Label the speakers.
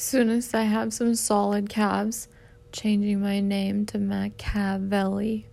Speaker 1: soon as I have some solid calves, changing my name to Machiavelli.